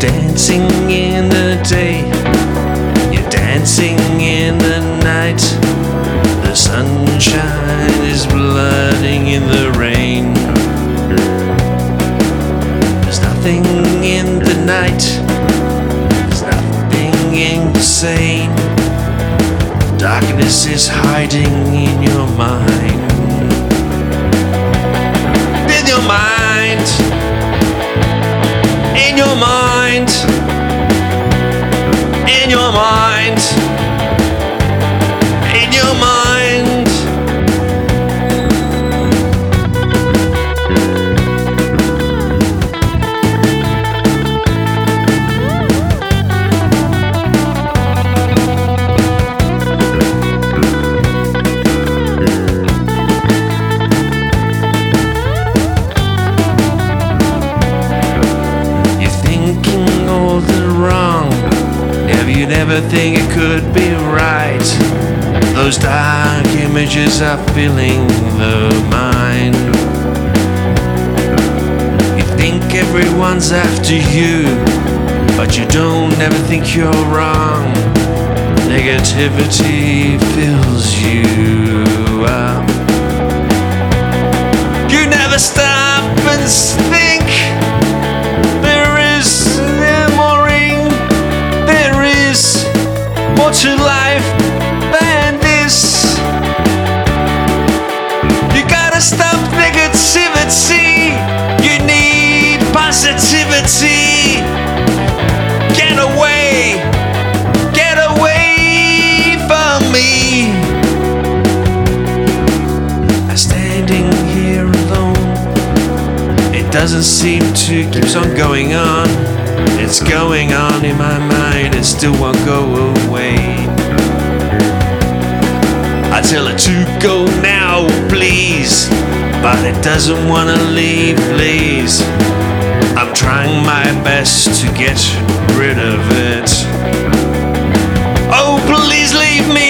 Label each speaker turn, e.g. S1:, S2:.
S1: dancing in the day, you're dancing in the night. The sunshine is blooding in the rain. There's nothing in the night, there's nothing insane. Darkness is hiding in your mind. Mind. Never think it could be right. Those dark images are filling the mind. You think everyone's after you, but you don't ever think you're wrong. Negativity fills you up. You never stop and think. To life than this. You gotta stop negativity. You need positivity. Get away. Get away from me. I'm standing here alone. It doesn't seem to keeps on going on. It's going on in my mind. It still won't go away. I tell it to go now, please, but it doesn't wanna leave, please. I'm trying my best to get rid of it. Oh, please leave me